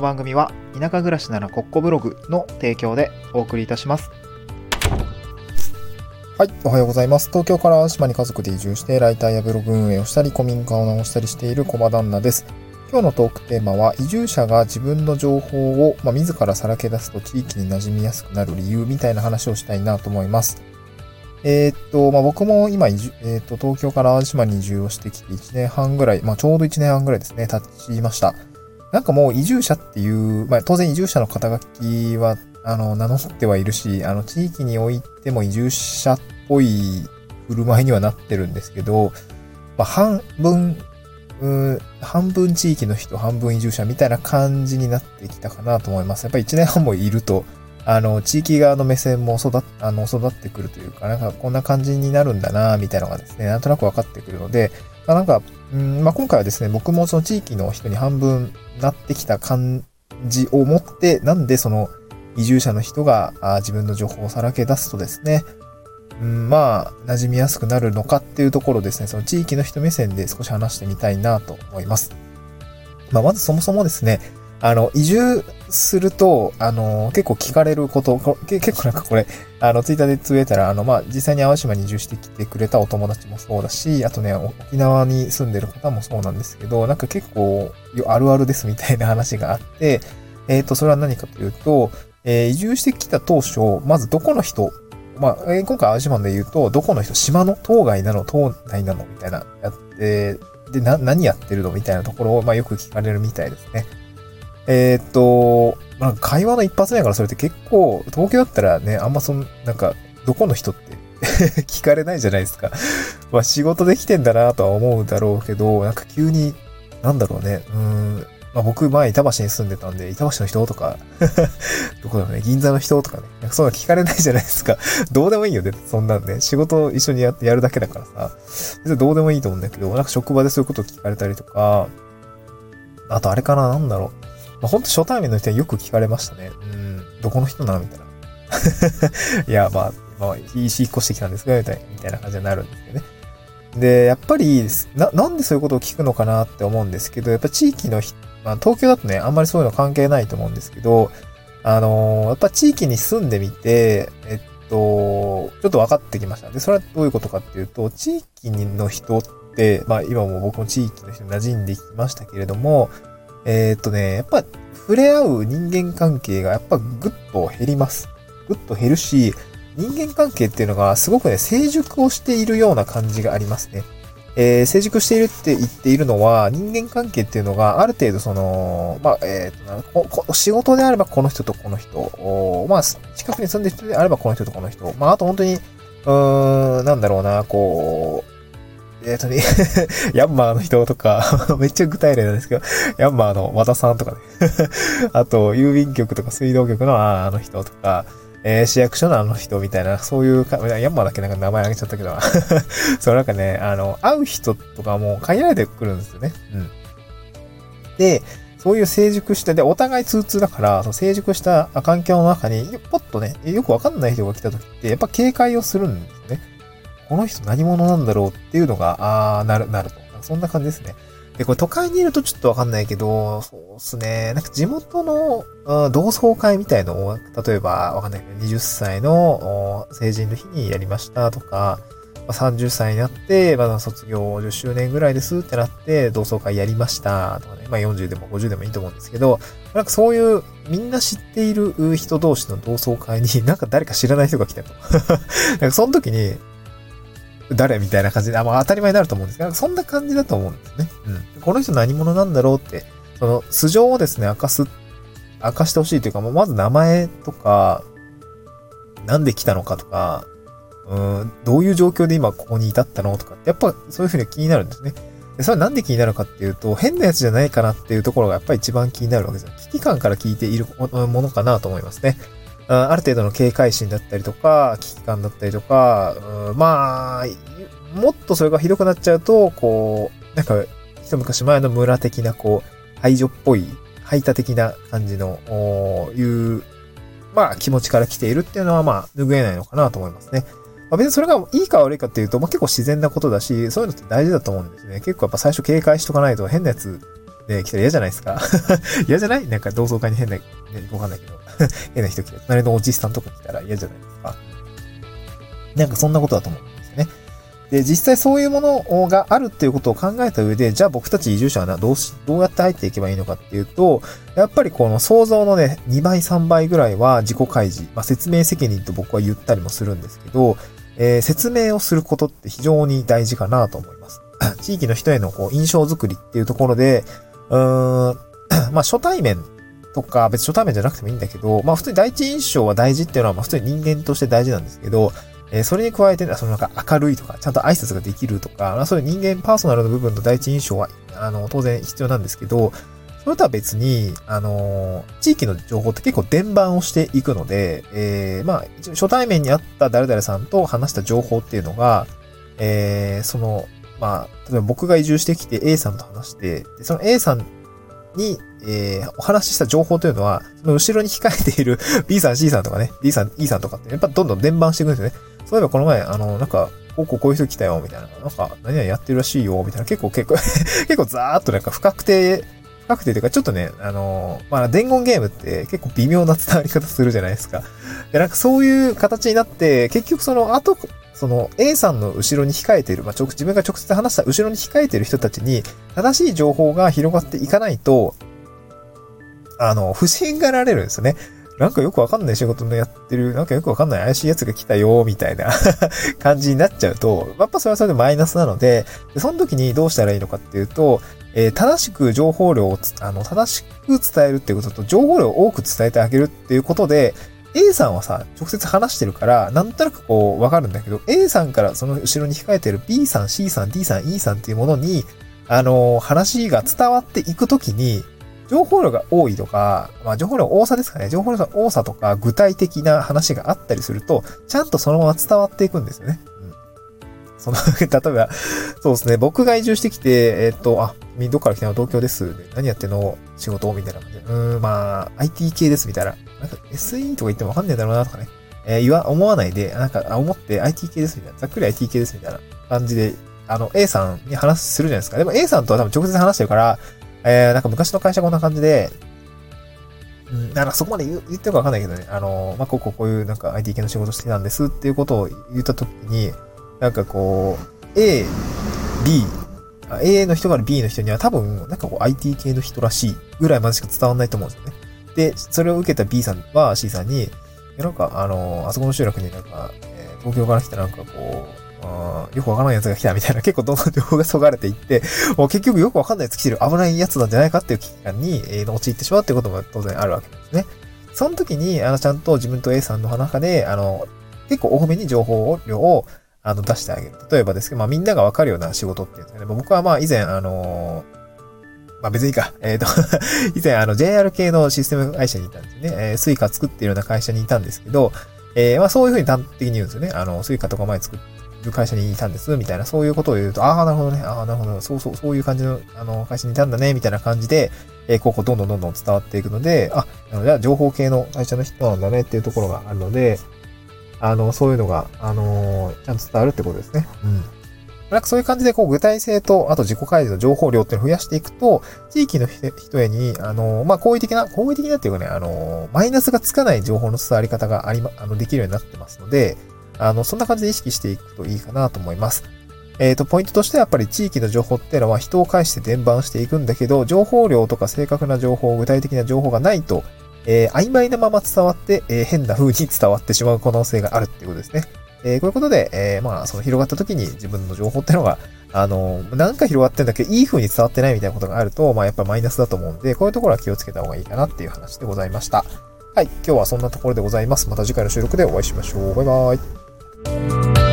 の番組は田舎暮らしならコッコブログの提供でお送りいたします。はい、おはようございます。東京から島に家族で移住して、ライターやブログ運営をしたり、古民家を直したりしているコマ旦那です。今日のトークテーマは、移住者が自分の情報を、まあ、自らさらけ出すと地域に馴染みやすくなる理由みたいな話をしたいなと思います。えーっと、まあ、僕も今、えーっと、東京から淡島に移住をしてきて1年半ぐらい、まあ、ちょうど1年半ぐらいですね、経ちました。なんかもう移住者っていう、まあ、当然移住者の肩書きは、あの、名乗ってはいるし、あの、地域においても移住者っぽい振る舞いにはなってるんですけど、まあ、半分、うー半分地域の人、半分移住者みたいな感じになってきたかなと思います。やっぱり1年半もいると、あの、地域側の目線も育っ、あの、育ってくるというか、なんかこんな感じになるんだな、みたいなのがですね、なんとなく分かってくるので、あ、なんか、うんまあ、今回はですね、僕もその地域の人に半分なってきた感じを持って、なんでその移住者の人があ自分の情報をさらけ出すとですね、うん、まあ、馴染みやすくなるのかっていうところですね、その地域の人目線で少し話してみたいなと思います。まあ、まずそもそもですね、あの、移住すると、あの、結構聞かれること、こけ結構なんかこれ、あの、ツイッターでつぶやいたら、あの、まあ、実際に淡島に移住してきてくれたお友達もそうだし、あとね、沖縄に住んでる方もそうなんですけど、なんか結構、あるあるですみたいな話があって、えっ、と、それは何かというと、えー移住してきた当初、まずどこの人、まあ、えー今回淡島で言うと、どこの人、島の島外なの、島内なのみたいな、やって、で、な、何やってるのみたいなところを、まあ、よく聞かれるみたいですね。えーっと、なんか会話の一発目からそれって結構、東京だったらね、あんまそん、なんか、どこの人って 聞かれないじゃないですか。まあ仕事できてんだなとは思うだろうけど、なんか急に、なんだろうね、うん、まあ僕前板橋に住んでたんで、板橋の人とか、どこだろうね、銀座の人とかね、なんかそういうの聞かれないじゃないですか。どうでもいいよね、そんなんね。仕事一緒にややるだけだからさ、別にどうでもいいと思うんだけど、なんか職場でそういうこと聞かれたりとか、あとあれかな、なんだろう。まあ、ほんと初対面の人によく聞かれましたね。うん、どこの人なのみたいな。いや、まあ、まあ、いいし引っ越してきたんですが、みたいなみたいな感じになるんですけどね。で、やっぱり、な、なんでそういうことを聞くのかなって思うんですけど、やっぱ地域の人、まあ、東京だとね、あんまりそういうの関係ないと思うんですけど、あのーやっぱ地域に住んでみて、えっと、ちょっと分かってきました。で、それはどういうことかっていうと、地域の人って、まあ今も僕も地域の人に馴染んできましたけれども、えーっとね、やっぱ触れ合う人間関係がやっぱぐっと減ります。ぐっと減るし、人間関係っていうのがすごくね、成熟をしているような感じがありますね。えー成熟しているって言っているのは、人間関係っていうのがある程度その、まあ、えーっと仕事であればこの人とこの人、まあ、近くに住んでる人であればこの人とこの人、まあ、あと本当に、うーん、なんだろうな、こうう、えっとね、ヤンマーの人とか、めっちゃ具体例なんですけど、ヤンマーの和田さんとかね。あと、郵便局とか水道局のあの人とか、えー市役所のあの人みたいな、そういうか、ヤンマーだけなんか名前あげちゃったけど、そうなんかね、あの、会う人とかも限られてくるんですよね。うん。で、そういう成熟した、で、お互い通通だから、その成熟した環境の中に、ポッとね、よくわかんない人が来た時って、やっぱ警戒をするんですね。この人何者なんだろうっていうのが、あー、なる、なると。そんな感じですね。で、これ都会にいるとちょっとわかんないけど、そうっすね。なんか地元の同窓会みたいのを、例えばわかんないけど、20歳の成人の日にやりましたとか、ま30歳になって、まだ卒業10周年ぐらいですってなって、同窓会やりましたとかね。まあ40でも50でもいいと思うんですけど、なんかそういうみんな知っている人同士の同窓会になんか誰か知らない人が来たと。なんかその時に、誰みたいな感じで、あ、まあ当たり前になると思うんですけど、そんな感じだと思うんですね。うん。この人何者なんだろうって、その素性をですね、明かす、明かしてほしいというか、もうまず名前とか、なんで来たのかとか、うん、どういう状況で今ここに至ったのとかって、やっぱそういうふうに気になるんですね。で、それはなんで気になるかっていうと、変なやつじゃないかなっていうところがやっぱり一番気になるわけですよ。危機感から聞いているものかなと思いますね。ある程度の警戒心だったりとか、危機感だったりとか、まあ、もっとそれがひどくなっちゃうと、こう、なんか、一昔前の村的な、こう、排除っぽい、排他的な感じの、いう、まあ、気持ちから来ているっていうのは、まあ、拭えないのかなと思いますね。まあ、別にそれがいいか悪いかっていうと、まあ、結構自然なことだし、そういうのって大事だと思うんですね。結構やっぱ最初警戒しとかないと変なやつで来たら嫌じゃないですか 嫌じゃない？なんか同窓会に変な、ね、わかんないけど 変な人来て、隣のおじさんとか来たら嫌じゃないですか。なんかそんなことだと思うんですよね。で、実際そういうものがあるっていうことを考えた上で、じゃあ僕たち移住者はな、どうし、どうやって入っていけばいいのかっていうと、やっぱりこの想像のね、2倍3倍ぐらいは自己開示、まあ、説明責任と僕は言ったりもするんですけど、えー、説明をすることって非常に大事かなと思います。地域の人へのこう印象づくりっていうところで、うーん、まあ初対面とか、別に初対面じゃなくてもいいんだけど、まあ普通に第一印象は大事っていうのは、まあ普通に人間として大事なんですけど、えー、それに加えて、そのなんか明るいとか、ちゃんと挨拶ができるとか、まあ、そういう人間パーソナルの部分の第一印象は、あの、当然必要なんですけど、それとは別に、あのー、地域の情報って結構伝播をしていくので、えー、まあ、初対面にあった誰々さんと話した情報っていうのが、えー、その、まあ、例えば僕が移住してきて A さんと話して、でその A さんに、えー、お話しした情報というのは、その後ろに控えている B さん、C さんとかね、D さん、E さんとかって、やっぱどんどん伝播していくんですよね。そういえばこの前、あの、なんか、こうこうこういう人来たよ、みたいな。なんか、何々やってるらしいよ、みたいな。結構結構 結構ザーっとなんか不確定、不確定というか、ちょっとね、あの、まあ、伝言ゲームって結構微妙な伝わり方するじゃないですか。で、なんかそういう形になって、結局その後、その A さんの後ろに控えている、まあ、直、自分が直接話した後ろに控えている人たちに、正しい情報が広がっていかないと、あの、不信がられるんですよね。なんかよくわかんない仕事のやってる、なんかよくわかんない怪しい奴が来たよ、みたいな 感じになっちゃうと、やっぱそれはそれでマイナスなので、その時にどうしたらいいのかっていうと、えー、正しく情報量をあの、正しく伝えるっていうことと、情報量を多く伝えてあげるっていうことで、A さんはさ、直接話してるから、なんとなくこう、わかるんだけど、A さんからその後ろに控えてる B さん、C さん、D さん、E さんっていうものに、あのー、話が伝わっていくときに、情報量が多いとか、まあ情報量多さですかね。情報量の多さとか具体的な話があったりすると、ちゃんとそのまま伝わっていくんですよね。その、例えば、そうですね、僕が移住してきて、えっ、と、あ、どっから来たの？東京です。何やってんの？仕事？みたいな感じで。うん、まあ、IT 系ですみたいな。なんか SE とか言ってもわかんねえだろうなとかね。えー、言わ、思わないで、なんか、思って IT 系ですみたいな。ざっくり IT 系ですみたいな感じで、あの、A さんに話するじゃないですか。でも A さんとは多分直接話してるから、えー、なんか昔の会社こんな感じで、うん、なんかそこまで言ってるかわかんないけどね、あの、まあ、ここうこういうなんか IT 系の仕事してたんですっていうことを言ったときに、なんかこう、A、B、A の人から B の人には多分、なんかこう IT 系の人らしいぐらいまでしか伝わんないと思うんですよね。で、それを受けた B さんは C さんに、なんかあの、あそこの集落になんか、えー、東京から来たなんかこう、よくわからない奴が来たみたいな、結構どんどん情報がそがれていって、もう結局よくわかんない奴来てる危ない奴なんじゃないかっていう危機感に、えー、陥ってしまうっていうことも当然あるわけですね。その時に、あの、ちゃんと自分と A さんの中で、あの、結構多めに情報量を、あの、出してあげる。例えばですけど、まあみんながわかるような仕事っていうんですかね。僕はまあ以前、あのまあ別にいいか。えっ、ー、と以前あの JR 系のシステム会社にいたんですよね。えー、 Suica 作ってるような会社にいたんですけど、えー、まあそういうふうに端的に言うんですよね。あの、 Suica とか前作る会社にいたんです、みたいな、そういうことを言うと、ああ、なるほどね、ああ、なるほど、そうそう、そういう感じの、あの、会社にいたんだね、みたいな感じで、えー、ここどんどんどんどん伝わっていくので、あ、あのじゃあ情報系の会社の人なんだねっていうところがあるので、あの、そういうのが、あのー、ちゃんと伝わるってことですね。うん。なんかそういう感じで、こう、具体性と、あと自己開示の情報量っていうのを増やしていくと、地域の人へに、あの、まあ、好意的な、好意的なっていうかね、あの、マイナスがつかない情報の伝わり方がありま、あの、できるようになってますので、あの、そんな感じで意識していくといいかなと思います。えっ、ー、と、ポイントとしてはやっぱり地域の情報っていうのは人を介して伝播していくんだけど、情報量とか正確な情報、具体的な情報がないと、えー、曖昧なまま伝わって、えー、変な風に伝わってしまう可能性があるっていうことですね。えー、こういうことで、えー、まあ、その広がった時に自分の情報ってのが、あの、なんか広がってんだけど、いい風に伝わってないみたいなことがあると、まあ、やっぱマイナスだと思うんで、こういうところは気をつけた方がいいかなっていう話でございました。はい、今日はそんなところでございます。また次回の収録でお会いしましょう。バイバーイ。